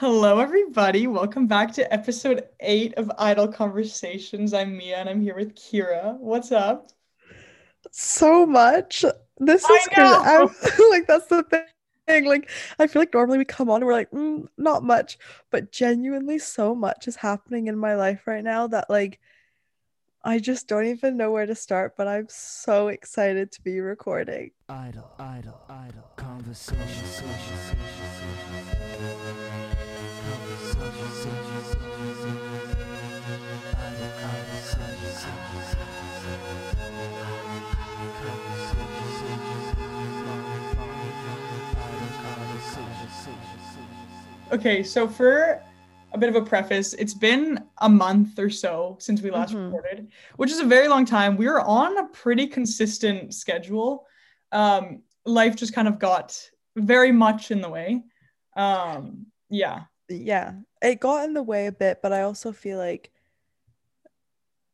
Hello, everybody. Welcome back to episode eight of Idle Conversations. I'm Mia and I'm here with Kira. What's up? So much. This is crazy. know. I'm like, that's the thing. Like, I feel like normally we come on and we're like, mm, not much, but genuinely, so much is happening in my life right now that, like, I just don't even know where to start, but I'm so excited to be recording. Idle, idle, idle. Conversation, social, social, Okay, so for a bit of a preface, it's been a month or so since we last Mhm. recorded, which is a very long time. We were on a pretty consistent schedule. Um, life just kind of got very much in the way. Um, yeah. Yeah, it got in the way a bit, but I also feel like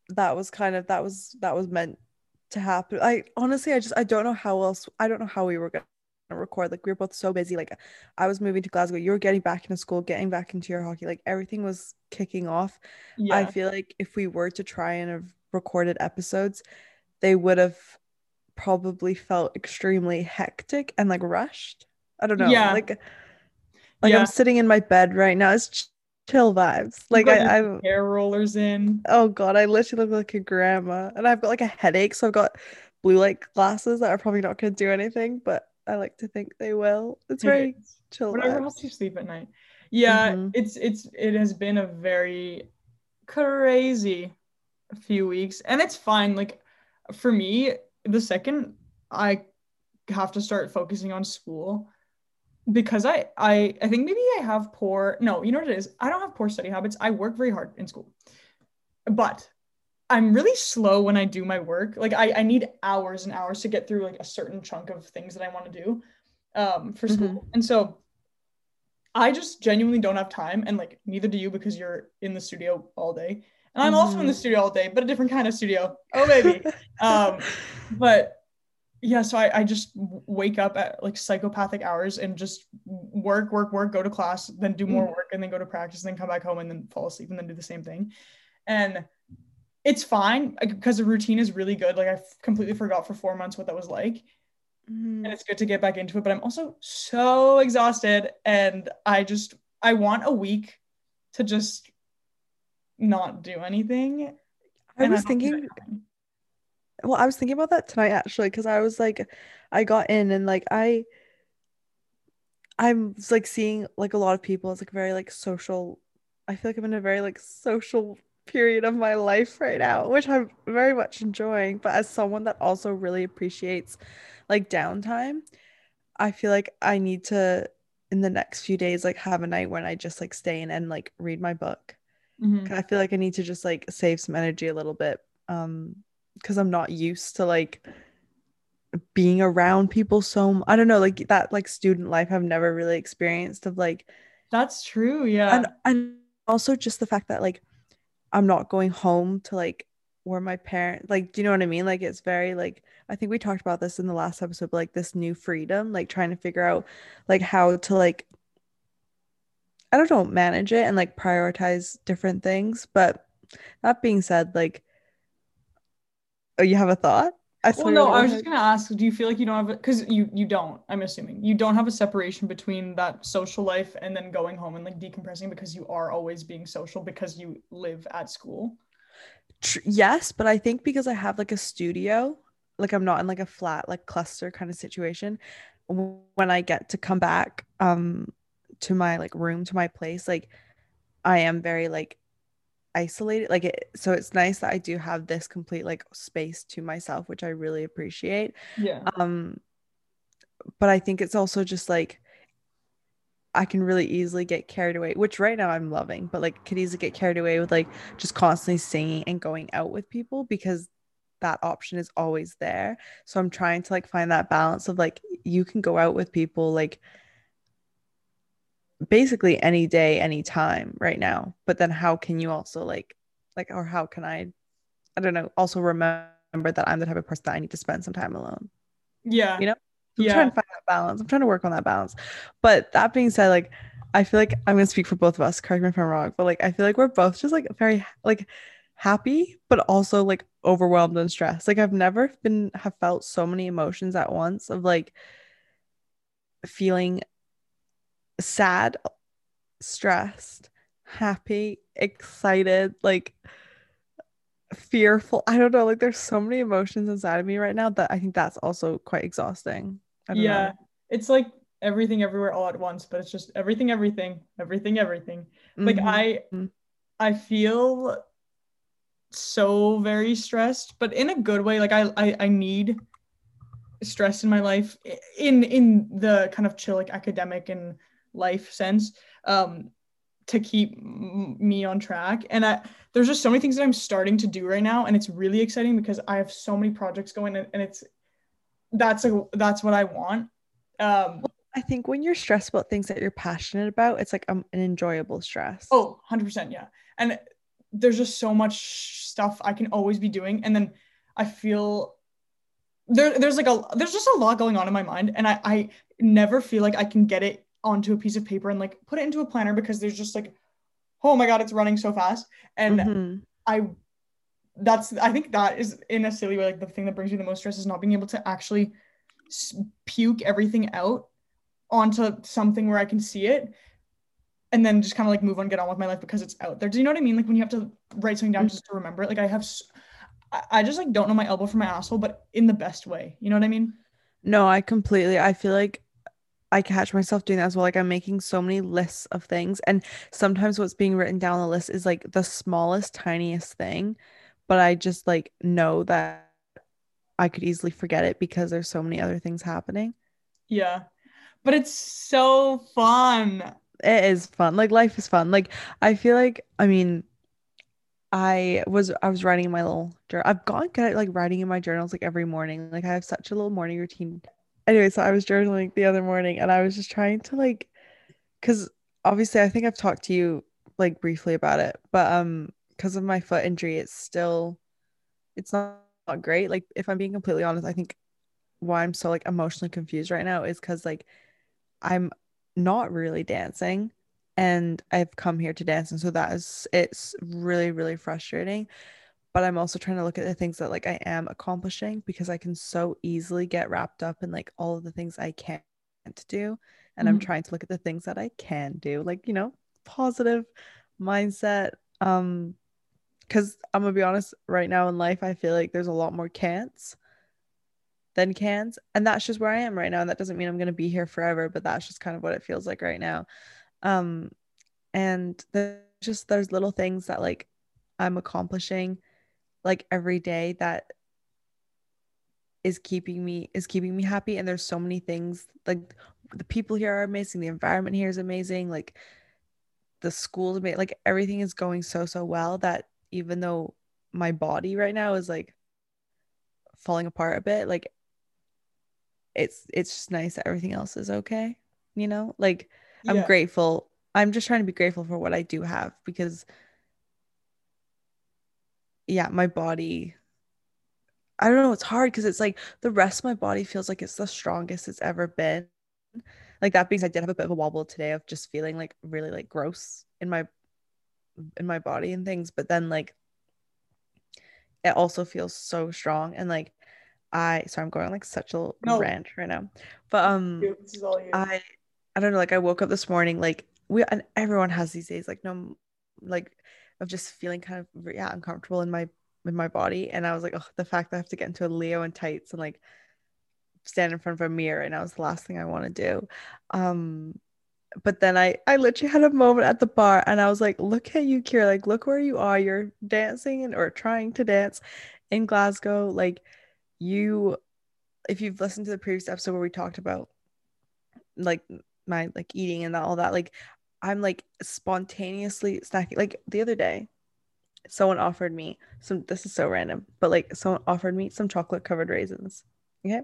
that was kind of that was that was meant to happen. I honestly, I just I don't know how else. I don't know how we were gonna record. Like we were both so busy. Like I was moving to Glasgow, you were getting back into school, getting back into your hockey. Like everything was kicking off. Yeah. I feel like if we were to try and have recorded episodes, they would have probably felt extremely hectic and like rushed. I don't know. Yeah. Like like Yeah. I'm sitting in my bed right now. It's chill vibes. Like I, I'm hair rollers in. oh god, I literally look like a grandma. And I've got like a headache, so I've got blue light glasses that are probably not gonna do anything, but I like to think they will. It's very chill whatever vibes. helps you sleep at night. Yeah, Mhm. it's it's it has been a very crazy few weeks, and it's fine. Like for me, the second I have to start focusing on school because I I I think maybe I have poor no, you know what it is? I don't have poor study habits. I work very hard in school. But I'm really slow when I do my work. Like I, I need hours and hours to get through like a certain chunk of things that I want to do um for school. And so I just genuinely don't have time and like neither do you because you're in the studio all day. And I'm also in the Mhm. studio all day, but a different kind of studio. Oh baby. um but yeah, so I, I just wake up at like psychopathic hours and just work, work, work, go to class, then do more work, and then go to practice, and then come back home and then fall asleep and then do the same thing. And it's fine because the routine is really good. Like I completely forgot for four months what that was like, Mhm. and it's good to get back into it. But I'm also so exhausted, and I just I want a week to just not do anything. I was thinking. Well, I was thinking about that tonight actually, because I was like, I got in and like I, I'm like seeing like a lot of people. It's like very like social. I feel like I'm in a very like social period of my life right now, which I'm very much enjoying. But as someone that also really appreciates like downtime, I feel like I need to in the next few days like have a night when I just like stay in and like read my book. Mhm. I feel like I need to just like save some energy a little bit. Um, because I'm not used to like being around people so m- I don't know, like that like student life I've never really experienced of like That's true. Yeah. and and also just the fact that like I'm not going home to like where my parents like do you know what I mean? Like it's very like I think we talked about this in the last episode, but like this new freedom, like trying to figure out like how to like I don't know, manage it and like prioritize different things. But that being said, like oh you have a thought? I Well, no, I was just gonna ask, do you feel like you don't have? Because you you don't, I'm assuming. You don't have a separation between that social life and then going home and like decompressing because you are always being social because you live at school. Tr- yes, but I think because I have like a studio, like I'm not in like a flat like cluster kind of situation. When I get to come back um to my like room to my place, like I am very like isolated. Like it, so it's nice that I do have this complete like space to myself, which I really appreciate. Yeah. Um, but I think it's also just like I can really easily get carried away, which right now I'm loving, but like could easily get carried away with like just constantly singing and going out with people because that option is always there. So I'm trying to like find that balance of like you can go out with people like basically any day, any time right now. But then how can you also like like or how can I I don't know, also remember that I'm the type of person that I need to spend some time alone. Yeah. You know? I'm Yeah. trying to find that balance. I'm trying to work on that balance. But that being said, like I feel like I'm gonna speak for both of us. Correct me if I'm wrong, but like I feel like we're both just like very like happy, but also like overwhelmed and stressed. Like I've never been have felt so many emotions at once of like feeling sad, stressed, happy, excited, like fearful. I don't know. Like there's so many emotions inside of me right now that I think that's also quite exhausting. I don't yeah know. it's like everything everywhere all at once but it's just everything everything everything everything like Mhm. i Mhm. i feel so very stressed but in a good way like i i, I need stress in my life in in the kind of chill like academic and life sense um to keep m- me on track and i there's just so many things that i'm starting to do right now and it's really exciting because i have so many projects going and, and it's that's a that's what i want um I think when you're stressed about things that you're passionate about, it's like um, an enjoyable stress. Oh, 100%. Yeah. And there's just so much stuff I can always be doing. And then I feel there, there's like a, there's just a lot going on in my mind. And I, I never feel like I can get it onto a piece of paper and like put it into a planner because there's just like, oh my God, it's running so fast. And Mhm. I, that's, I think that is in a silly way, like the thing that brings me the most stress is not being able to actually puke everything out onto something where I can see it and then just kind of like move on, get on with my life because it's out there. Do you know what I mean? Like when you have to write something down just to remember it. Like I have, I just like don't know my elbow from my asshole, but in the best way. You know what I mean? No, I completely. I feel like I catch myself doing that as well. Like I'm making so many lists of things, and sometimes what's being written down the list is like the smallest, tiniest thing, but I just like know that I could easily forget it because there's so many other things happening. Yeah. But it's so fun. It is fun. Like life is fun. Like I feel like I mean I was I was writing in my little journal. I've gotten good at like writing in my journals like every morning. Like I have such a little morning routine. Anyway, so I was journaling the other morning and I was just trying to like because obviously I think I've talked to you like briefly about it, but um because of my foot injury, it's still it's not, not great. Like if I'm being completely honest, I think why I'm so like emotionally confused right now is because like I'm not really dancing and I've come here to dance and so that is it's really really frustrating but I'm also trying to look at the things that like I am accomplishing because I can so easily get wrapped up in like all of the things I can't do and I'm Mhm. trying to look at the things that I can do like you know positive mindset um cuz I'm going to be honest right now in life I feel like there's a lot more can'ts than cans and that's just where i am right now and that doesn't mean i'm going to be here forever but that's just kind of what it feels like right now um and there's just there's little things that like i'm accomplishing like every day that is keeping me is keeping me happy. And there's so many things like the people here are amazing. The environment here is amazing. Like the school's amazing like everything is going so so well that even though my body right now is like falling apart a bit like it's it's just nice that everything else is okay you know? Like i'm grateful. I'm just trying to be grateful for what i do have because yeah my body i don't know it's hard because it's like the rest of my body feels like it's the strongest it's ever been like that being said i did have a bit of a wobble today of just feeling like really like gross in my in my body and things but then like it also feels so strong and like i so i'm going like such a No. rant right now but um Dude, this is all you. I I don't know, like I woke up this morning, like we and everyone has these days, like no like of just feeling kind of yeah, uncomfortable in my in my body. And I was like, oh, the fact that I have to get into a Leo and tights and like stand in front of a mirror and that was the last thing I want to do. Um but then I I literally had a moment at the bar and I was like, look at you, Kira, like look where you are. You're dancing and or trying to dance in Glasgow. Like you if you've listened to the previous episode where we talked about like my like eating and all that like i'm like spontaneously snacking like the other day someone offered me some this is so random but like someone offered me some chocolate covered raisins okay?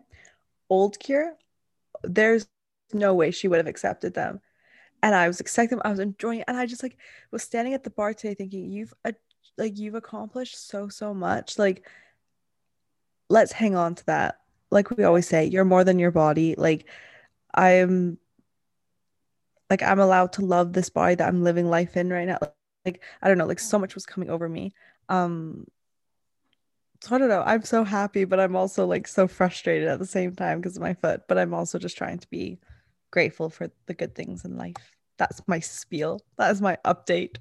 Old Kira there's no way she would have accepted them. And i was accepting them i was enjoying it and i just like was standing at the bar today thinking you've uh, like you've accomplished so so much like let's hang on to that. Like we always say you're more than your body. Like i'm like I'm allowed to love this body that I'm living life in right now. Like I don't know, like so much was coming over me. Um so I don't know. I'm so happy, but I'm also like so frustrated at the same time because of my foot. But I'm also just trying to be grateful for the good things in life. That's my spiel. That is my update.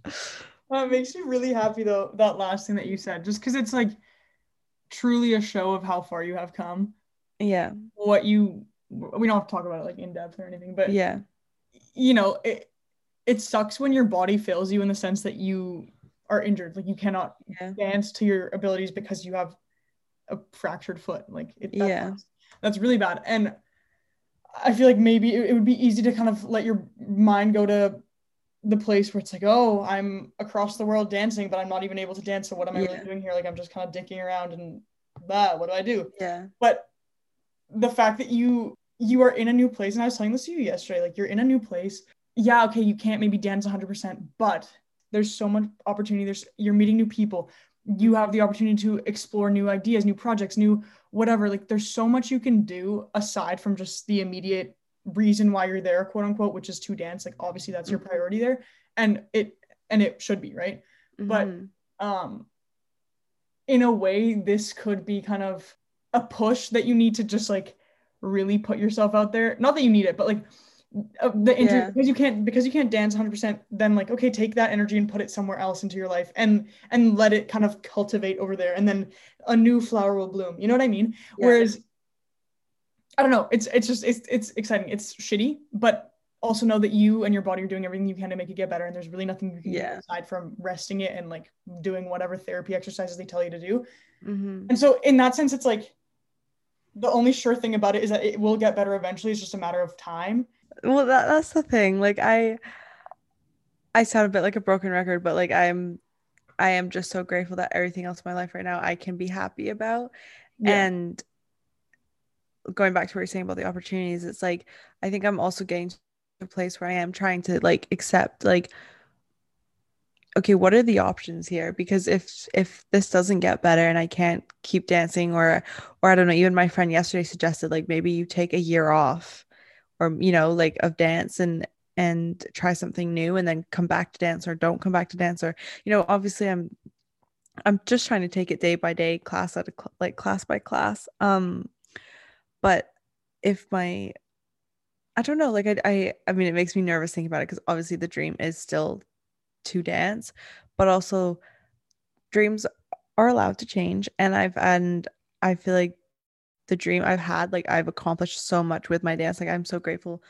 Well, it makes me really happy though, that last thing that you said, just because it's like truly a show of how far you have come. Yeah. What you we don't have to talk about it like in depth or anything, but Yeah. You know, it it sucks when your body fails you in the sense that you are injured. Like you cannot Yeah. dance to your abilities because you have a fractured foot. Like it, that Yeah. sucks. that's really bad. And I feel like maybe it, it would be easy to kind of let your mind go to the place where it's like, oh, I'm across the world dancing, but I'm not even able to dance. So what am I Yeah. really doing here? Like I'm just kind of dicking around and that. What do I do? Yeah. But the fact that you you are in a new place, and I was telling this to you yesterday, like you're in a new place. Yeah, okay, you can't maybe dance 100%, but there's so much opportunity. There's you're meeting new people. You have the opportunity to explore new ideas, new projects, new whatever. Like there's so much you can do aside from just the immediate reason why you're there, quote unquote, which is to dance. Like obviously that's your Mhm. priority there, and it and it should be right But- Mhm. um in a way this could be kind of a push that you need to just like really put yourself out there not that you need it but like uh, the injury Yeah. because you can't because you can't dance 100% then like okay take that energy and put it somewhere else into your life and and let it kind of cultivate over there and then a new flower will bloom you know what i mean Yeah. whereas i don't know it's it's just it's it's exciting it's shitty but also know that you and your body are doing everything you can to make it get better and there's really nothing you can Yeah. do aside from resting it and like doing whatever therapy exercises they tell you to do Mhm. and so in that sense it's like the only sure thing about it is that it will get better eventually. It's just a matter of time. Well that, that's the thing. Like i i sound a bit like a broken record but like i'm i am just so grateful that everything else in my life right now i can be happy about. Yeah. and going back to what you're saying about the opportunities it's like i think i'm also getting to a place where i am trying to like accept like okay what are the options here? Because if if this doesn't get better and i can't keep dancing or or i don't know even my friend yesterday suggested like maybe you take a year off or you know like of dance and and try something new and then come back to dance or don't come back to dance or you know obviously i'm i'm just trying to take it day by day class at a cl- like class by class. Um but if my i don't know like i i, I mean it makes me nervous thinking about it because obviously the dream is still to dance but also dreams are allowed to change and i've and i feel like the dream i've had like i've accomplished so much with my dance like i'm so grateful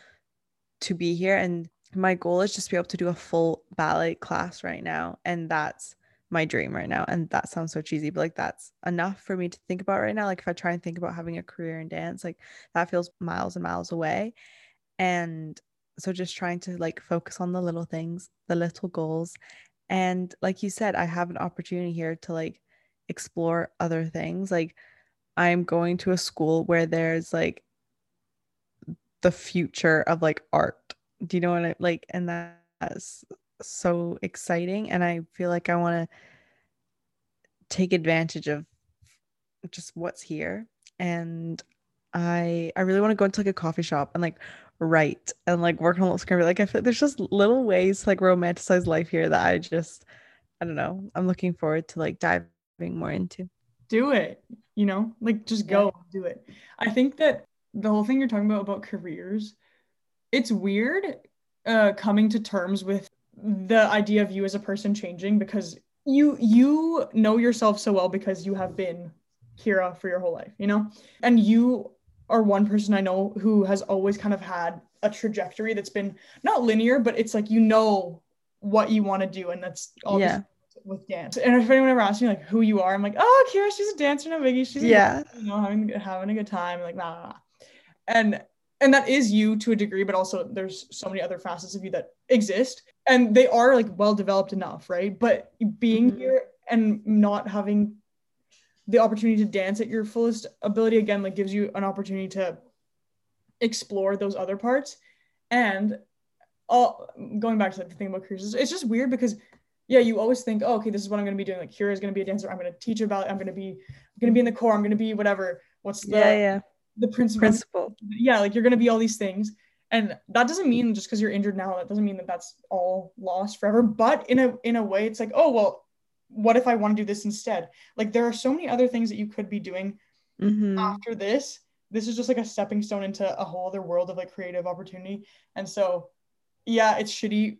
to be here and my goal is just to be able to do a full ballet class right now and that's my dream right now and that sounds so cheesy but like that's enough for me to think about right now like if i try and think about having a career in dance like that feels miles and miles away and so just trying to like focus on the little things the little goals. And like you said i have an opportunity here to like explore other things. Like i'm going to a school where there's like the future of like art. Do you know what i like and that's so exciting. And i feel like i want to take advantage of just what's here. And i i really want to go into like a coffee shop and like write and like work on little script like i feel there's just little ways to like romanticize life here that i just i don't know i'm looking forward to like diving more into. Do it you know like just go do it. I think that the whole thing you're talking about about careers it's weird uh coming to terms with the idea of you as a person changing because you you know yourself so well because you have been Kira for your whole life you know? And you are one person I know who has always kind of had a trajectory that's been not linear but it's like you know what you want to do and that's obviously yeah with dance. And if anyone ever asks me like who you are, I'm like, oh, Kira, she's a dancer, no biggie. She's Yeah. you know, having having a good time. Like, nah, nah, nah. And and that is you to a degree, but also there's so many other facets of you that exist. And they are like well developed enough, right? But being Mhm. here and not having the opportunity to dance at your fullest ability again, like gives you an opportunity to explore those other parts. And all going back to the thing about careers, it's just weird because yeah, you always think, oh, okay, this is what I'm going to be doing. Like, here is going to be a dancer. I'm going to teach about. I'm going to be, I'm going to be in the corps. I'm going to be whatever. What's the yeah yeah the principal? principal Yeah, like you're going to be all these things, and that doesn't mean just because you're injured now that doesn't mean that that's all lost forever but in a in a way it's like oh well what if i want to do this instead like there are so many other things that you could be doing Mhm. after this this is just like a stepping stone into a whole other world of like creative opportunity and so yeah it's shitty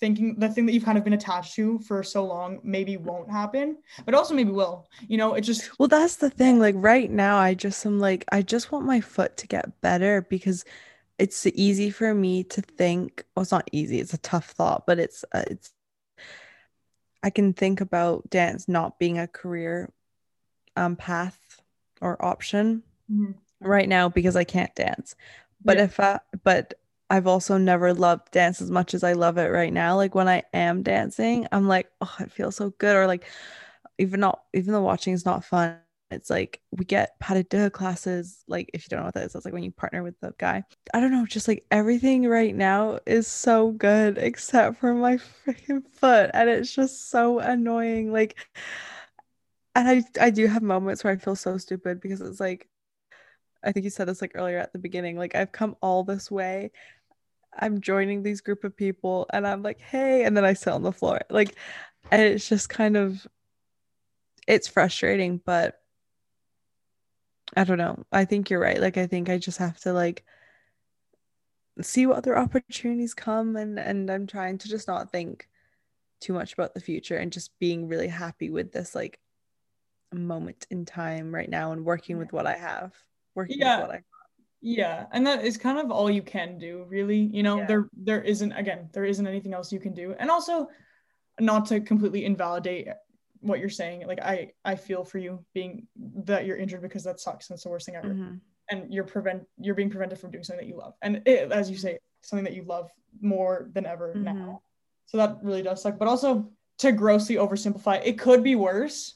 thinking the thing that you've kind of been attached to for so long maybe won't happen but also maybe will you know it just Well, that's the thing. Like right now, I just am like, I just want my foot to get better because it's easy for me to think. Well, it's not easy. It's a tough thought, but it's uh, it's. I can think about dance not being a career, um, path or option Mhm. right now because I can't dance. But Yeah. if I, but I've also never loved dance as much as I love it right now. Like when I am dancing, I'm like, oh, it feels so good. Or like, even not, even though watching is not fun, it's like we get pas de classes. Like if you don't know what that is, that's like when you partner with the guy. I don't know, just like everything right now is so good except for my freaking foot, and it's just so annoying. Like, and I I do have moments where I feel so stupid because it's like I think you said this like earlier at the beginning. Like I've come all this way. I'm joining these group of people and I'm like, hey, and then I sit on the floor. Like and it's just kind of it's frustrating, but I don't know. I think you're right. Like I think I just have to like see what other opportunities come and and I'm trying to just not think too much about the future and just being really happy with this like moment in time right now and working with what I have. Working Yeah. with what I yeah and that is kind of all you can do really you know Yeah. there there isn't again there isn't anything else you can do and also not to completely invalidate what you're saying like i i feel for you being that you're injured because that sucks that's the worst thing ever Mhm. and you're prevent you're being prevented from doing something that you love and it, as you say something that you love more than ever Mhm. now so that really does suck but also to grossly oversimplify it could be worse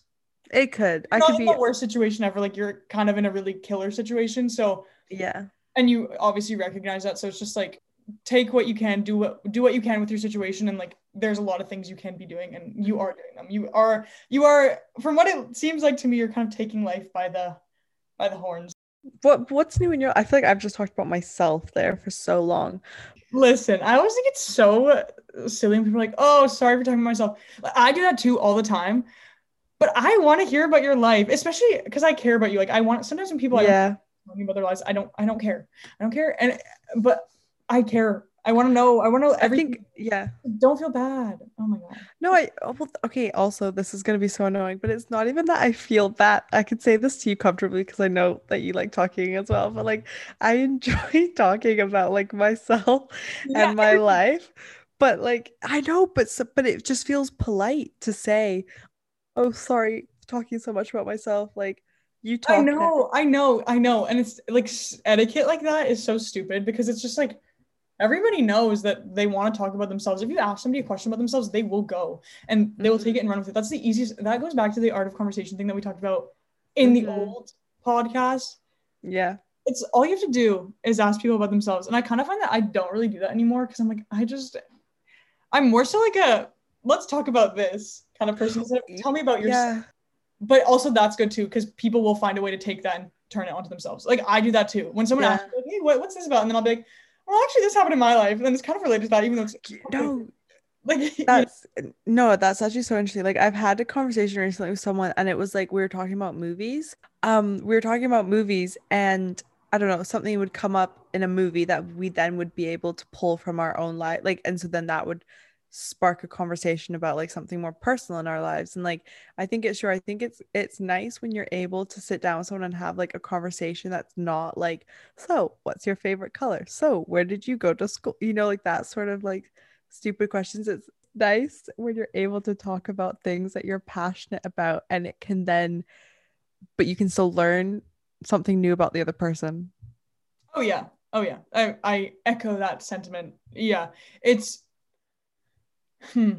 It could. I could be the worst situation ever like you're kind of in a really killer situation so yeah. and you obviously recognize that so it's just like take what you can do what do what you can with your situation and like there's a lot of things you can be doing and you are doing them you are you are from what it seems like to me you're kind of taking life by the by the horns What what's new in your I feel like I've just talked about myself there for so long. listen i always think it's so silly when people are like oh sorry for talking about myself i do that too all the time but i want to hear about your life especially because i care about you like i want sometimes when people I yeah. talking about their lives. I don't I don't care. I don't care. And but I care. I want to know. I want to know I everything. think yeah. don't feel bad. Oh my god. No, I oh, well, okay. Also, this is gonna be so annoying, but it's not even that I feel that I could say this to you comfortably because I know that you like talking as well. But like, I enjoy talking about like myself Yeah, and my life. But like, I know, but so, but it just feels polite to say, "Oh, sorry, talking so much about myself." Like, you talk. I now." know, I know, I know. And it's like etiquette like that is so stupid because it's just like everybody knows that they want to talk about themselves. If you ask somebody a question about themselves, they will go and they will take it and run with it. That's the easiest. That goes back to the art of conversation thing that we talked about in the Mhm. old podcast. Yeah. it's all you have to do is ask people about themselves and i kind of find that i don't really do that anymore because i'm like i just i'm more so like a let's talk about this kind of person of tell me about yourself Yeah. but also that's good too because people will find a way to take that and turn it onto themselves like i do that too when someone Yeah. asks me, like, hey what, what's this about and then i'll be like well actually this happened in my life and then it's kind of related to that even though it's No, like That's no, that's actually so interesting. Like I've had a conversation recently with someone and it was like we were talking about movies. Um, we were talking about movies and I don't know, something would come up in a movie that we then would be able to pull from our own life. Like, and so then that would spark a conversation about like something more personal in our lives. And like I think it's sure, I think it's it's nice when you're able to sit down with someone and have like a conversation that's not like, so what's your favorite color? So where did you go to school? You know, like that sort of like stupid questions. It's nice when you're able to talk about things that you're passionate about and it can then but you can still learn something new about the other person. oh yeah oh yeah i, I echo that sentiment yeah it's hmm.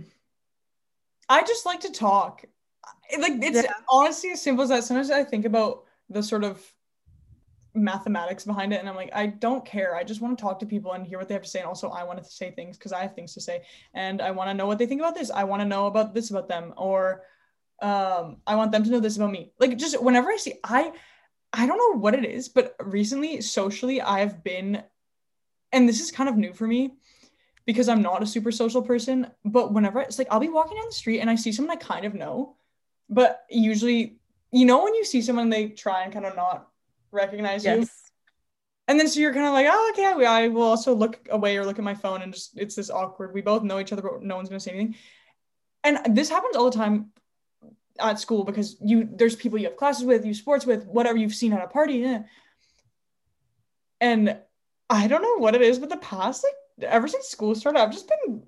I just like to talk. Like it's Yeah. honestly as simple as that. Sometimes i think about the sort of mathematics behind it and i'm like i don't care. I just want to talk to people and hear what they have to say and also i want to say things because i have things to say and i want to know what they think about this. I want to know about this about them or um i want them to know this about me. Like just whenever i see i i don't know what it is but recently socially i've been and this is kind of new for me because I'm not a super social person. But whenever it's like I'll be walking down the street and I see someone I kind of know, but usually, you know, when you see someone, they try and kind of not recognize you. And then so you're kind of like, oh, okay, I will also look away or look at my phone and just it's this awkward. We both know each other, but no one's gonna say anything. And this happens all the time at school because you there's people you have classes with, you sports with, whatever you've seen at a party. eh. And I don't know what it is, but the past like ever since school started, I've just been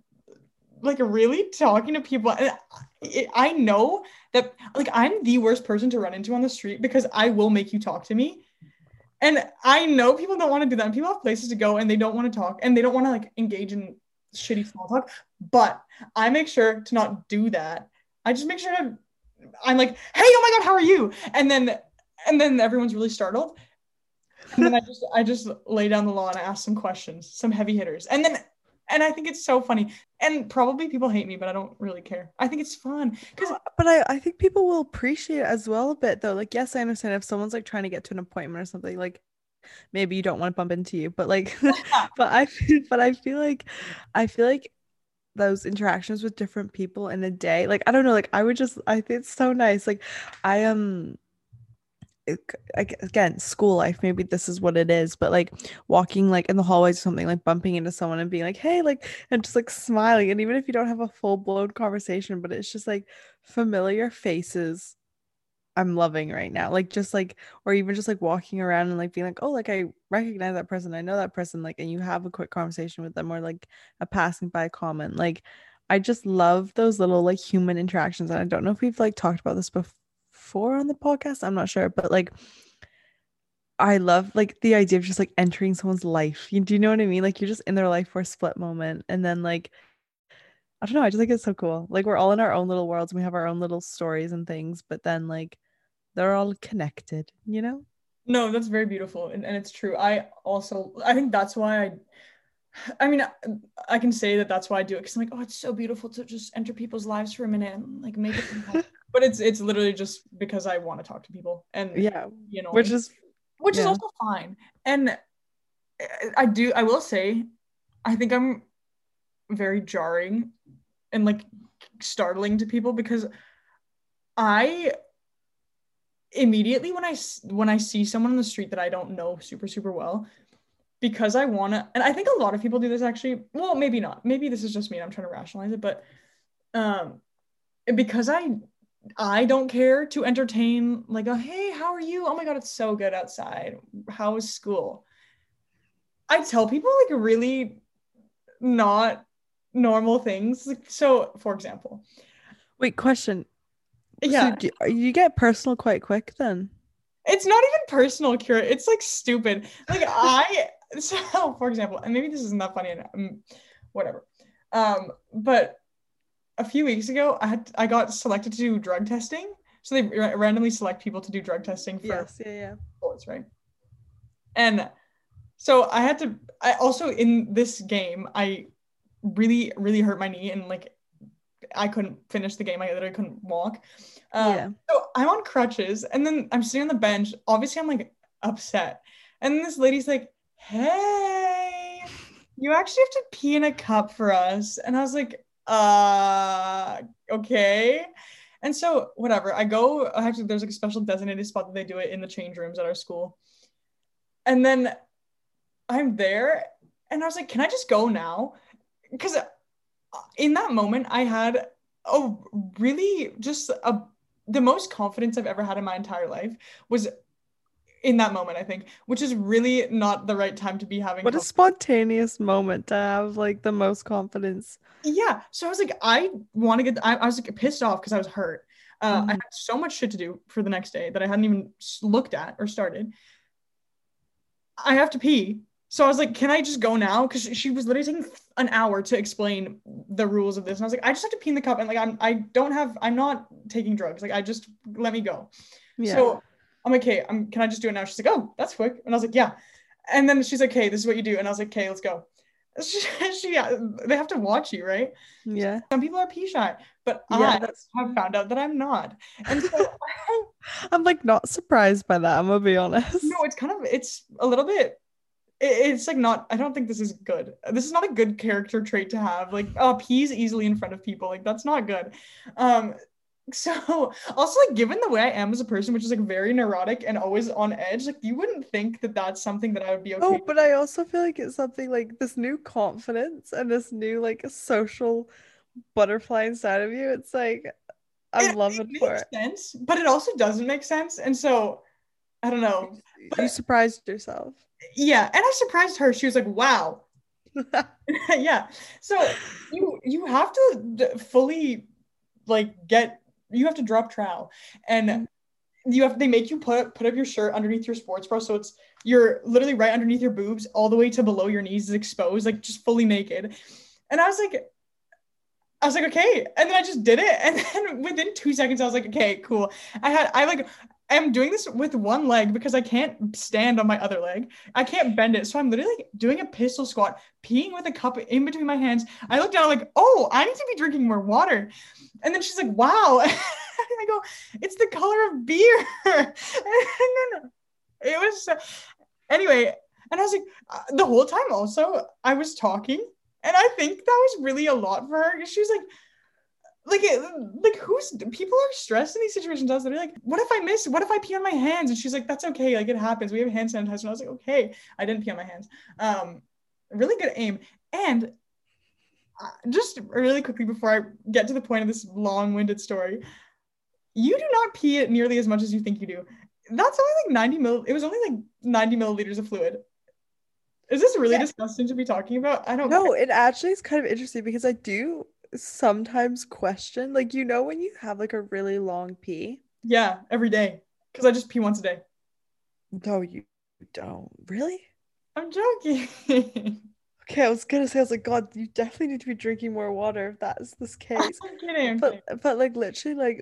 like really talking to people. And I, know that like I'm the worst person to run into on the street because I will make you talk to me. And I know people don't want to do that. And people have places to go and they don't want to talk and they don't want to like engage in shitty small talk. But I make sure to not do that. I just make sure to I'm like, hey, oh my god, how are you? And then and then everyone's really startled. And then I just I just lay down the law and I ask some questions, some heavy hitters. And then and I think it's so funny. And probably people hate me, but I don't really care. I think it's fun. Because uh, But I, I think people will appreciate it as well a bit though. Like, yes, I understand if someone's like trying to get to an appointment or something, like maybe you don't want to bump into you, but like but I feel but I feel like I feel like those interactions with different people in a day, like I don't know, like I would just I think it's so nice. Like I am ag- again school life maybe this is what it is but like walking like in the hallways or something like bumping into someone and being like hey like and just like smiling and even if you don't have a full-blown conversation but it's just like familiar faces i'm loving right now like just like or even just like walking around and like being like oh like i recognize that person i know that person like and you have a quick conversation with them or like a passing by comment like i just love those little like human interactions and i don't know if we've like talked about this before on the podcast i'm not sure but like I love like the idea of just like entering someone's life. You do you know what I mean? Like you're just in their life for a split moment and then like I don't know, I just think it's so cool. Like we're all in our own little worlds and we have our own little stories and things, but then like they're all connected, you know? No, that's very beautiful, and, and it's true. I also I think that's why I. I mean, I can say that that's why I do it because I'm like, oh, it's so beautiful to just enter people's lives for a minute and like make it. Impact." but it's it's literally just because I want to talk to people, and Yeah. you know, Which is which is also fine. And I- I do, I will say, I think I'm very jarring and like startling to people because I immediately when I when I see someone on the street that I don't know super super well because I want to and I think a lot of people do this actually well maybe not maybe this is just me and I'm trying to rationalize it but um because I I don't care to entertain like a hey how are you? Oh my god it's so good outside. How is school? I tell people like really not normal things. Like, so for example. Wait, question. So yeah. do, you get personal quite quick then. it's not even personal Kira it's like stupid. Like i so for example and maybe this isn't that funny and um, whatever. Um but a few weeks ago i had i got selected to do drug testing. So they ra- randomly select people to do drug testing for yeah, yeah. sports right? And so i had to i also in this game i really really hurt my knee and like i couldn't finish the game. I literally couldn't walk. Um, Yeah. so i'm on crutches and then i'm sitting on the bench. Obviously i'm like upset. And this lady's like hey you actually have to pee in a cup for us. And i was like uh okay. And so whatever. I go have there's like a special designated spot that they do it in the change rooms at our school. And then i'm there and i was like can i just go now? Because in that moment i had a really just a the most confidence i've ever had in my entire life was in that moment i think which is really not the right time to be having What a spontaneous moment to have like the most confidence. yeah so i was like i want to get I, I was like pissed off because i was hurt. Uh, i Mhm. had so much shit to do for the next day that i hadn't even looked at or started. I have to pee. So i was like can i just go now? Because she was literally taking an hour to explain the rules of this. And i was like i just have to pee in the cup and like i'm i don't have i'm not taking drugs. Like i just let me go. Yeah. so I'm like, okay, I'm, can I just do it now? She's like, oh, that's quick. And I was like, yeah. And then she's like, okay, this is what you do. And I was like, okay, let's go. She, she they have to watch you, right? yeah. Some people are pee shy, but Yeah, I that's have found out that I'm not. And so, I'm like not surprised by that, I'm gonna be honest. no, it's kind of, it's a little bit it- it's like not i don't think this is good this is not a good character trait to have like uh peas easily in front of people like that's not good um so also like given the way i am as a person which is like very neurotic and always on edge like you wouldn't think that that's something that i would be oh, okay Oh, but I also feel like it's something like this new confidence and this new like social butterfly inside of you. It's like I'm It- loving it for it. sense but it also doesn't make sense and so i don't know but, You surprised yourself. yeah and i surprised her she was like wow yeah so you you have to d- fully like get you have to drop trowel and mm-hmm. you have they make you put put up your shirt underneath your sports bra so it's you're literally right underneath your boobs all the way to below your knees is exposed like just fully naked and i was like I was like, okay. And then I just did it. And then within two seconds, I was like, okay, cool. I had, I like, I'm doing this with one leg because I can't stand on my other leg. I can't bend it. So I'm literally doing a pistol squat, peeing with a cup in between my hands. I look down, like, oh, I need to be drinking more water. And then she's like, wow. and I go, it's the color of beer. and it was, anyway. And I was like, uh, the whole time also, I was talking. And I think that was really a lot for her. She was like, like it, like who's people are stressed in these situations. I was literally like, what if I miss? What if I pee on my hands? And she's like, that's okay. Like it happens. We have hand sanitizer. And I was like, okay. I didn't pee on my hands. Um, really good aim. And uh, just really quickly before I get to the point of this long-winded story, you do not pee it nearly as much as you think you do. That's only like 90 mil. It was only like 90 milliliters of fluid. Is this really Yeah. disgusting to be talking about? I don't No, care. it actually is kind of interesting because I do sometimes question, like, you know, when you have like a really long pee. Yeah, every day. Because I just pee once a day. No, you don't. Really? I'm joking. Okay, I was gonna say, I was like, God, you definitely need to be drinking more water if that is this case. I'm kidding. I'm But kidding. but like literally like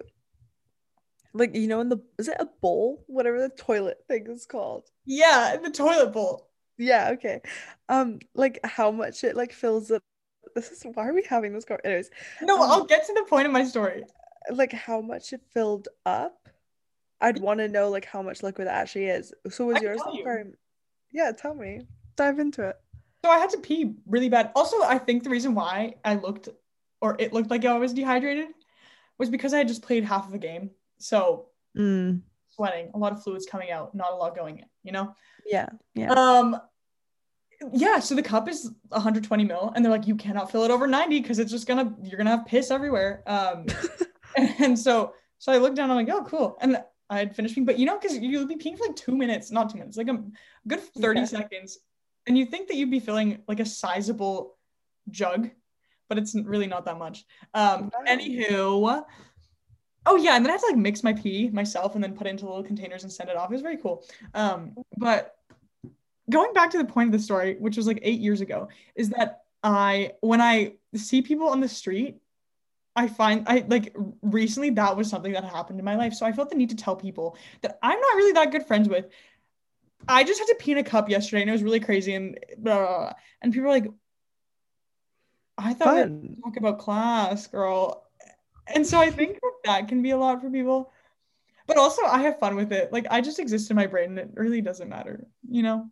like you know in the is it a bowl? Whatever the toilet thing is called. Yeah, the toilet bowl. Yeah, okay. Um, like how much it like fills it. This is why are we having this? Con- Anyways, No, Um, I'll get to the point of my story. like how much it filled up. I'd want to know like how much liquid actually is. So was yours tell not you. very? Yeah, tell me. Dive into it. So I had to pee really bad. Also, I think the reason why I looked or it looked like I was dehydrated was because I had just played half of a game. So Mm, sweating, a lot of fluids coming out, not a lot going in, you know? yeah, yeah. Um yeah, so the cup is 120 mil, and they're like, you cannot fill it over 90 because it's just gonna you're gonna have piss everywhere. Um and so so I looked down, I'm like, oh cool. And I had finished peeing, but you know, because you'll be peeing for like two minutes, not two minutes, like a good 30 Yeah. seconds. And you think that you'd be filling like a sizable jug, but it's really not that much. Um, anywho, oh yeah, and then I had to like mix my pee myself and then put it into little containers and send it off. It was very cool. Um, but going back to the point of the story, which was like eight years ago, is that I when I see people on the street, I find I like recently that was something that happened in my life. So I felt the need to tell people that I'm not really that good friends with. I just had to pee in a cup yesterday and it was really crazy and blah, blah, blah. and people were like, I thought we Fun. talk about class, girl. And so I think that can be a lot for people. But also I have fun with it. Like I just exist in my brain and it really doesn't matter, you know?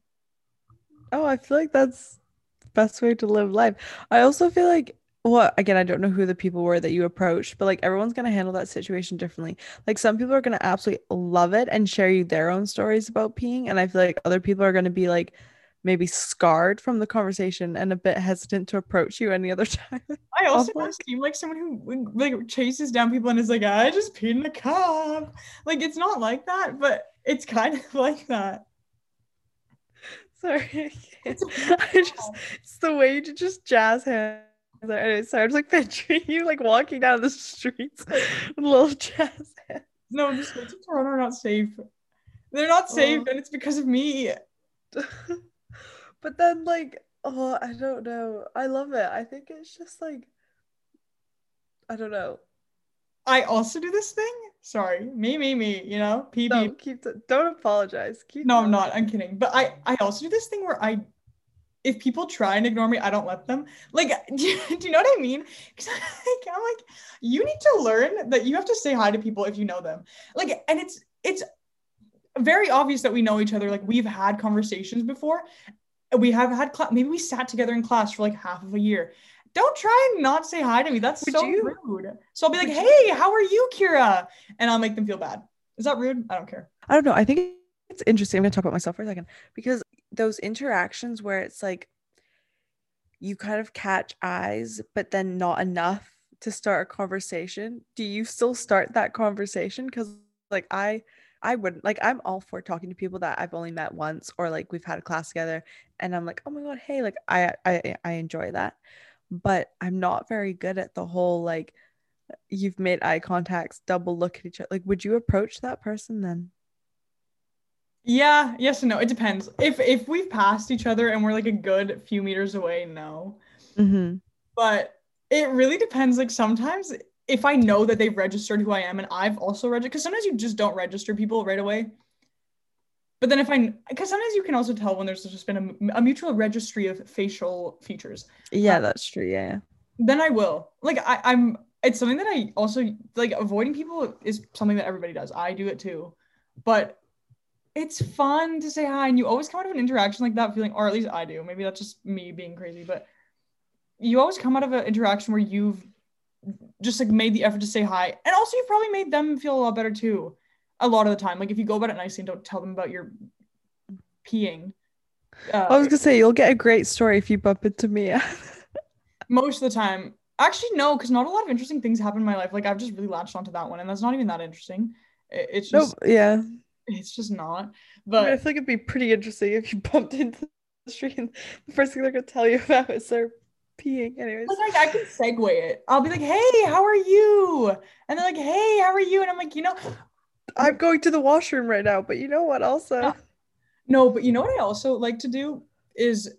Oh, I feel like that's the best way to live life. I also feel like, well, again, I don't know who the people were that you approached, but like everyone's gonna handle that situation differently. Like some people are gonna absolutely love it and share you their own stories about peeing, and I feel like other people are gonna be like maybe scarred from the conversation and a bit hesitant to approach you any other time. I also don't seem like someone who like chases down people and is like, I just peed in the cup. Like it's not like that, but it's kind of like that. Sorry, I I just it's the way you just jazz hands. Anyway, sorry, I'm just like picturing you like walking down the streets with little jazz hands. No, the streets of Toronto are not safe. They're not oh. safe, Oh. and it's because of me. but then like oh i don't know i love it i think it's just like i don't know I also do this thing. Sorry, me, me, me. You know, pee, no keep don't apologize keep No, I'm not. I'm kidding. But I, I also do this thing where I, if people try and ignore me, I don't let them. Like, do you, do you know what I mean? Because like, I'm like, you need to learn that you have to say hi to people if you know them. Like, and it's it's very obvious that we know each other. Like, we've had conversations before, we have had class. Maybe we sat together in class for like half of a year. Don't try and not say hi to me. That's Would so you? rude. So I'll be like, Would "Hey, how are you, Kira?" And I'll make them feel bad. Is that rude? I don't care. I don't know. I think it's interesting. I'm gonna talk about myself for a second because those interactions where it's like you kind of catch eyes, but then not enough to start a conversation. Do you still start that conversation? Because like I I wouldn't like I'm all for talking to people that I've only met once or like we've had a class together and I'm like, oh my god, hey, like I I I enjoy that. But I'm not very good at the whole like you've made eye contacts, double look at each other. Like, would you approach that person then? Yeah, yes and no. It depends. If if we've passed each other and we're like a good few meters away, no. Mm-hmm. But it really depends. Like sometimes if I know that they've registered who I am and I've also registered, because sometimes you just don't register people right away. But then if I, because sometimes you can also tell when there's just been a, a mutual registry of facial features, Yeah, Uh, that's true. Yeah. then I will. Like I, I'm. It's something that I also like. Avoiding people is something that everybody does. I do it too, but it's fun to say hi, and you always come out of an interaction like that feeling, or at least I do. Maybe that's just me being crazy, but you always come out of an interaction where you've just like made the effort to say hi, and also you've probably made them feel a lot better too. A lot of the time, like if you go about it nicely and don't tell them about your peeing. Uh, I was gonna say you'll get a great story if you bump into me. most of the time actually no because not a lot of interesting things happen in my life like i've just really latched onto that one and that's not even that interesting it's just yeah. it's just not I, mean, I but feel like it'd be pretty interesting if you bumped into the street and the first thing they're gonna tell you about is their peeing. Anyways. like I can segue it i'll be like hey how are you and they're like hey how are you and i'm like you know I'm going to the washroom right now, but you know what? Also, Yeah. no but you know what i also like to do is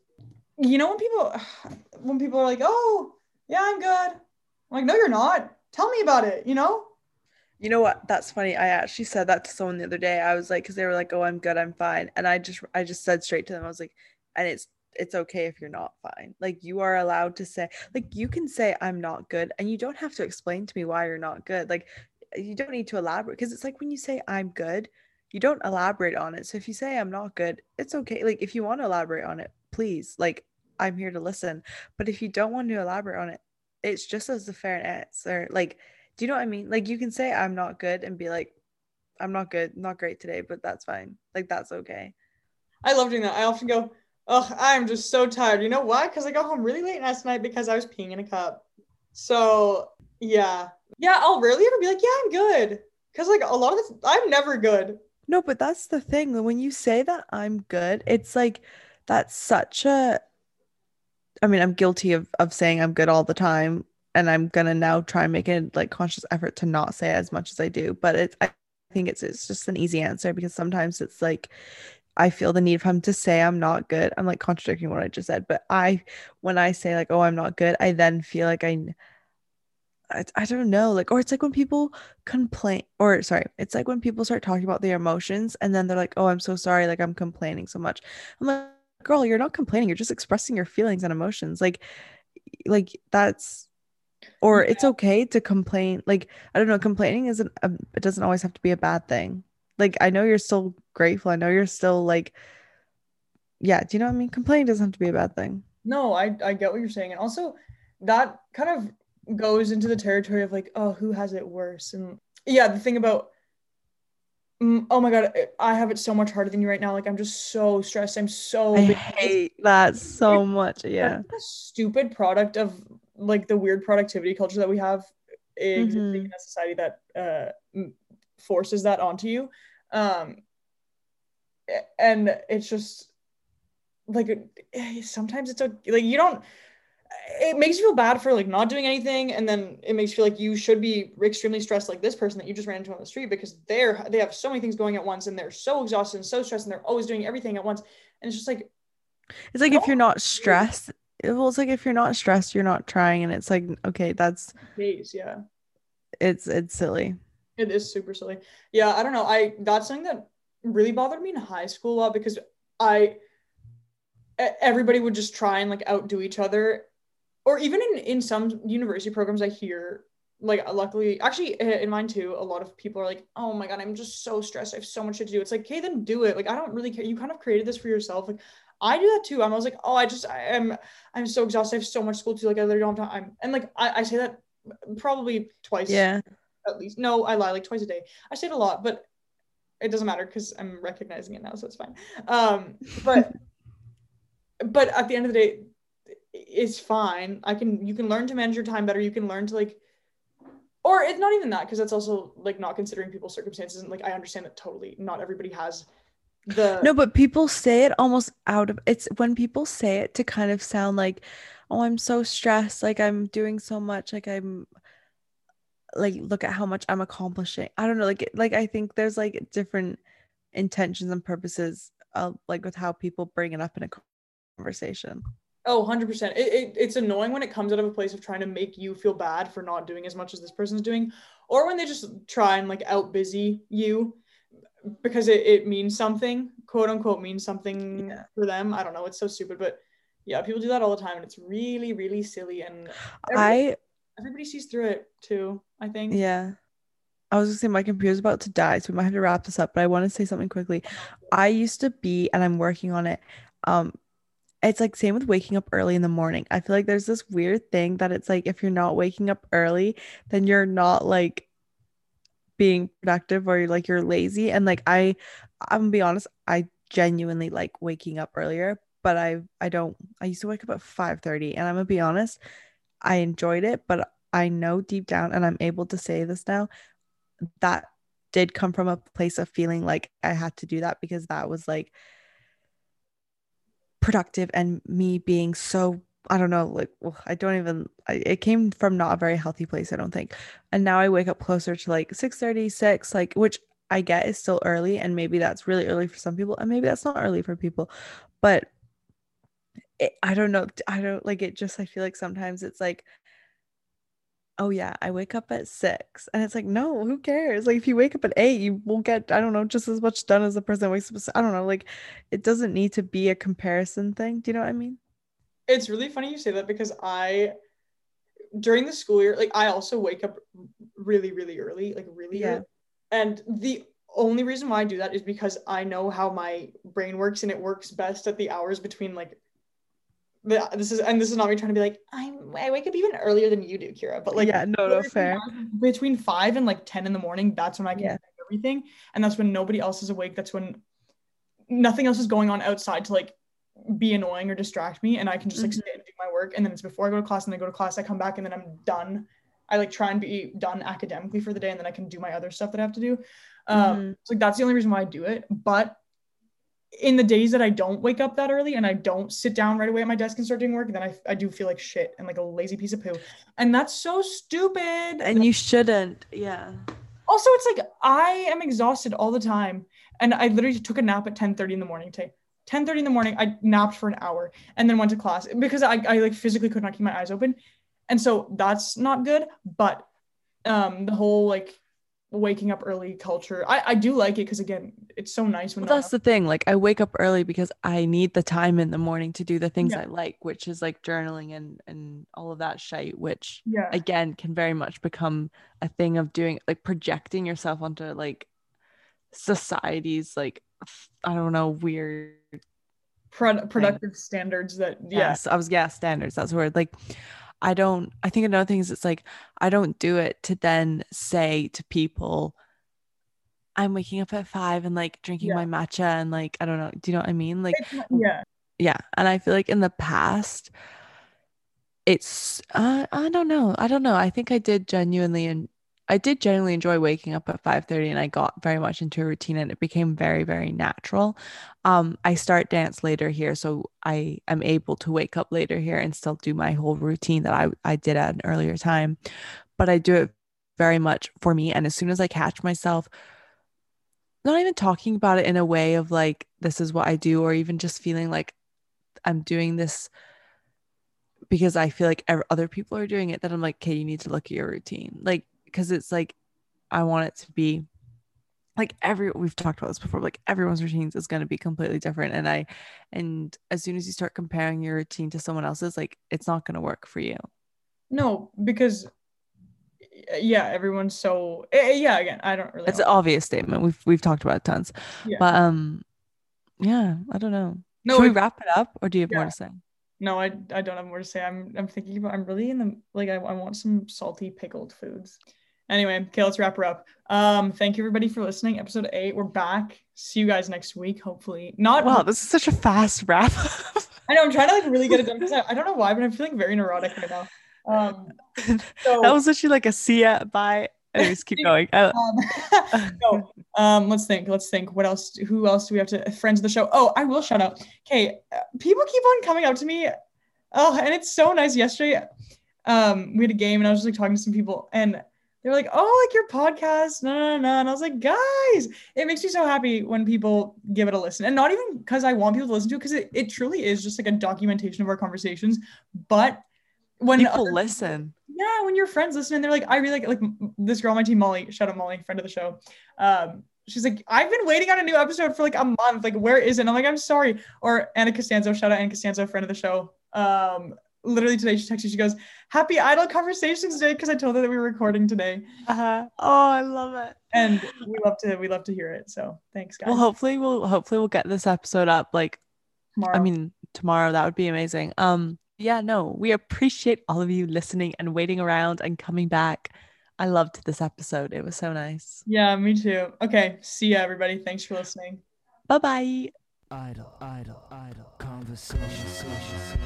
you know when people when people are like oh yeah i'm good i'm like no you're not tell me about it you know you know what? That's funny. I actually said that to someone the other day. I was like, because they were like, "Oh, I'm good, I'm fine," and I just, I just said straight to them. I was like, and it's, it's okay if you're not fine. Like you are allowed to say, like you can say I'm not good, and you don't have to explain to me why you're not good. Like you don't need to elaborate because it's like when you say I'm good, you don't elaborate on it. So if you say I'm not good, it's okay. Like if you want to elaborate on it, please. Like I'm here to listen. But if you don't want to elaborate on it, it's just as a fair answer. Like, do you know what I mean? Like you can say I'm not good and be like, I'm not good, not great today, but that's fine. Like that's okay. I love doing that. I often go, oh, I'm just so tired. You know why? Because I got home really late last night because I was peeing in a cup. So yeah. Yeah, I'll rarely ever be like, yeah, I'm good. Because like a lot of this, I'm never good. No, but that's the thing. When you say that I'm good, it's like that's such a I mean, I'm guilty of of saying I'm good all the time, and I'm gonna now try and make a like conscious effort to not say as much as I do. But it's I think it's it's just an easy answer because sometimes it's like I feel the need for him to say I'm not good. I'm like contradicting what I just said, but I when I say like, oh, I'm not good, I then feel like I I, I don't know, like, or it's like when people complain, or sorry, it's like when people start talking about their emotions and then they're like, oh, I'm so sorry, like I'm complaining so much. I'm like, girl, you're not complaining, you're just expressing your feelings and emotions. Like, like that's, or it's okay to complain. Like, I don't know, complaining isn't, a, it doesn't always have to be a bad thing. Like, I know you're still grateful. I know you're still like, yeah, do you know what I mean? Complaining doesn't have to be a bad thing. No, I, I get what you're saying. And also, that kind of goes into the territory of like, oh, who has it worse? And yeah, the thing about, mm, oh my God, I have it so much harder than you right now. Like, I'm just so stressed. I'm so I busy. hate that so much. Yeah. A stupid product of like the weird productivity culture that we have existing Mhm. in a society that uh, forces that onto you. Um, and it's just like eh, sometimes it's okay. like you don't. It makes you feel bad for like not doing anything, and then it makes you feel like you should be extremely stressed, like this person that you just ran into on the street, because they're they have so many things going at once, and they're so exhausted and so stressed, and they're always doing everything at once, and it's just like It's like if you're not stressed, well, it's like if you're not stressed, you're not trying, and it's like okay, that's days, yeah. it's it's silly. It is super silly. Yeah, I don't know. I that's something that really bothered me in high school a lot because i everybody would just try and like outdo each other, or even in in some university programs, I hear like luckily actually in mine too a lot of people are like oh my god i'm just so stressed i have so much to do it's like okay then do it like i don't really care you kind of created this for yourself like I do that too. I'm always like, oh, I just, I am, I'm so exhausted. I have so much school to like, I literally don't have time. And like, I, I say that probably twice. Yeah. At least. No, I lie, like twice a day. I say it a lot, but it doesn't matter because I'm recognizing it now, so it's fine. Um, but, but at the end of the day, it's fine. I can, you can learn to manage your time better. You can learn to like, or it's not even that because that's also like not considering people's circumstances. And like, I understand that totally. Not everybody has the No, but people say it almost out of it's when people say it to kind of sound like, oh, I'm so stressed, like I'm doing so much, like I'm like look at how much I'm accomplishing. I don't know, like like I think there's like different intentions and purposes uh, like with how people bring it up in a conversation. Oh, 100%. It, it, it's annoying when it comes out of a place of trying to make you feel bad for not doing as much as this person's doing, or when they just try and like out busy you because it, it means something, quote unquote, means something Yeah. for them. I don't know. It's so stupid, but yeah, people do that all the time and it's really, really silly. And every- I everybody sees through it too, I think. yeah. I was gonna say my computer's about to die, so we might have to wrap this up, but I want to say something quickly. I used to be, and I'm working on it. Um, it's like same with waking up early in the morning. I feel like there's this weird thing that it's like if you're not waking up early, then you're not like being productive or you're like you're lazy. And like I, I'm gonna be honest, I genuinely like waking up earlier, but I I don't. I used to wake up at 5:30, and I'm gonna be honest, I enjoyed it, but I know deep down, and I'm able to say this now, that did come from a place of feeling like I had to do that because that was like productive and me being so I don't know like ugh, I don't even I, it came from not a very healthy place I don't think. And now I wake up closer to like 6 6 like which I get is still early and maybe that's really early for some people and maybe that's not early for people. But it, I don't know I don't like it just I feel like sometimes it's like oh yeah, I wake up at six. And it's like, no, who cares? Like if you wake up at eight, you will get, I don't know, just as much done as the person wakes up. I don't know. Like it doesn't need to be a comparison thing. Do you know what I mean? It's really funny you say that because I, during the school year, like I also wake up really, really early, like really Yeah. early. And the only reason why I do that is because I know how my brain works and it works best at the hours between like this is and this is not me trying to be like I'm I wake up even earlier than you do, Kira, but like yeah, no, no, fair. between five and like 10 in the morning that's when i can Yeah. do everything and that's when nobody else is awake that's when nothing else is going on outside to like be annoying or distract me and i can just like Mhm. stay and do my work and then it's before i go to class and then I go to class i come back and then i'm done i like try and be done academically for the day and then i can do my other stuff that i have to do um Mhm. so like that's the only reason why i do it but in the days that I don't wake up that early and I don't sit down right away at my desk and start doing work, then I, I do feel like shit and like a lazy piece of poo. And that's so stupid. And you shouldn't. Yeah. also it's like I am exhausted all the time. And I literally took a nap at 10 30 in the morning today. 10 30 in the morning, I napped for an hour and then went to class because I, I like physically could not keep my eyes open. And so that's not good. But um the whole like waking up early culture, I, I do like it because again, it's so nice when Well, that's the thing. Like I wake up early because I need the time in the morning to do the things Yeah. I like, which is like journaling and and all of that shite, which yeah. again can very much become a thing of doing like projecting yourself onto like society's like I don't know weird Pro- productive standards that yeah yes I was yeah standards that's the word like I don't I think another thing is it's like I don't do it to then say to people I'm waking up at five and like drinking Yeah. my matcha and like I don't know do you know what I mean like It's yeah yeah and i feel like in the past it's uh, i don't know i don't know i think i did genuinely and i did genuinely enjoy waking up at 5.30 and i got very much into a routine and it became very very natural um i start dance later here so i am able to wake up later here and still do my whole routine that i, I did at an earlier time but i do it very much for me and as soon as i catch myself not even talking about it in a way of like this is what i do or even just feeling like I'm doing this because I feel like other people are doing it, then I'm like, okay, you need to look at your routine. Like, because it's like, I want it to be like every, we've talked about this before, like everyone's routines is going to be completely different. And I, and as soon as you start comparing your routine to someone else's, like, it's not going to work for you. no because yeah everyone's so eh, eh, yeah again i don't really It's an obvious statement. We've, we've talked about it tons, Yeah. but, um, yeah, I don't know. No, Should we wrap it up or do you have more to say? no, I I don't have more to say. I'm I'm thinking about. I'm really in the like. I, I want some salty pickled foods. Anyway, okay, let's wrap her up. Um, thank you everybody for listening. Episode eight, we're back. See you guys next week. Hopefully, not. Wow, this is such a fast wrap. I know I'm trying to like really get it done because I, I don't know why, but I'm feeling very neurotic right now. Um, so that was actually like a see ya bye. Anyways, keep going. Um, no, um, let's think. Let's think. What else? Who else do we have to? Friends of the show. Oh, I will shout out. Okay, uh, people keep on coming up to me. Oh, and it's so nice. Yesterday, um, we had a game, and I was just like talking to some people, and they were like, "Oh, like your podcast." No, no, no, no. And I was like, "Guys, it makes me so happy when people give it a listen, and not even because I want people to listen to it, because it, it truly is just like a documentation of our conversations, but." When People other- listen. yeah, when your friends listen and they're like, I really like like this girl on my team, Molly. Shout out Molly, friend of the show. Um, she's like, I've been waiting on a new episode for like a month. Like, where is it? And I'm like, I'm sorry. Or Anna Costanzo, shout out Anna Costanzo, friend of the show. Um, literally today she texted, she goes, Happy idle conversations day because I told her that we were recording today. Uh-huh. Oh, I love it. And we love to we love to hear it. So thanks, guys. Well, hopefully we'll hopefully we'll get this episode up like Tomorrow. I mean tomorrow. That would be amazing. Um yeah, no, we appreciate all of you listening and waiting around and coming back. I loved this episode. It was so nice. yeah, me too. Okay, see ya, everybody. Thanks for listening. Bye bye. Idle, idle, idle conversation. Conversation.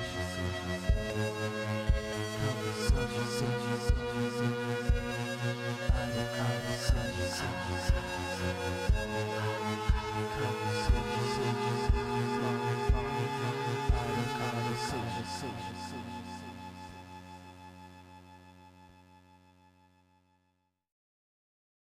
Idle conversation.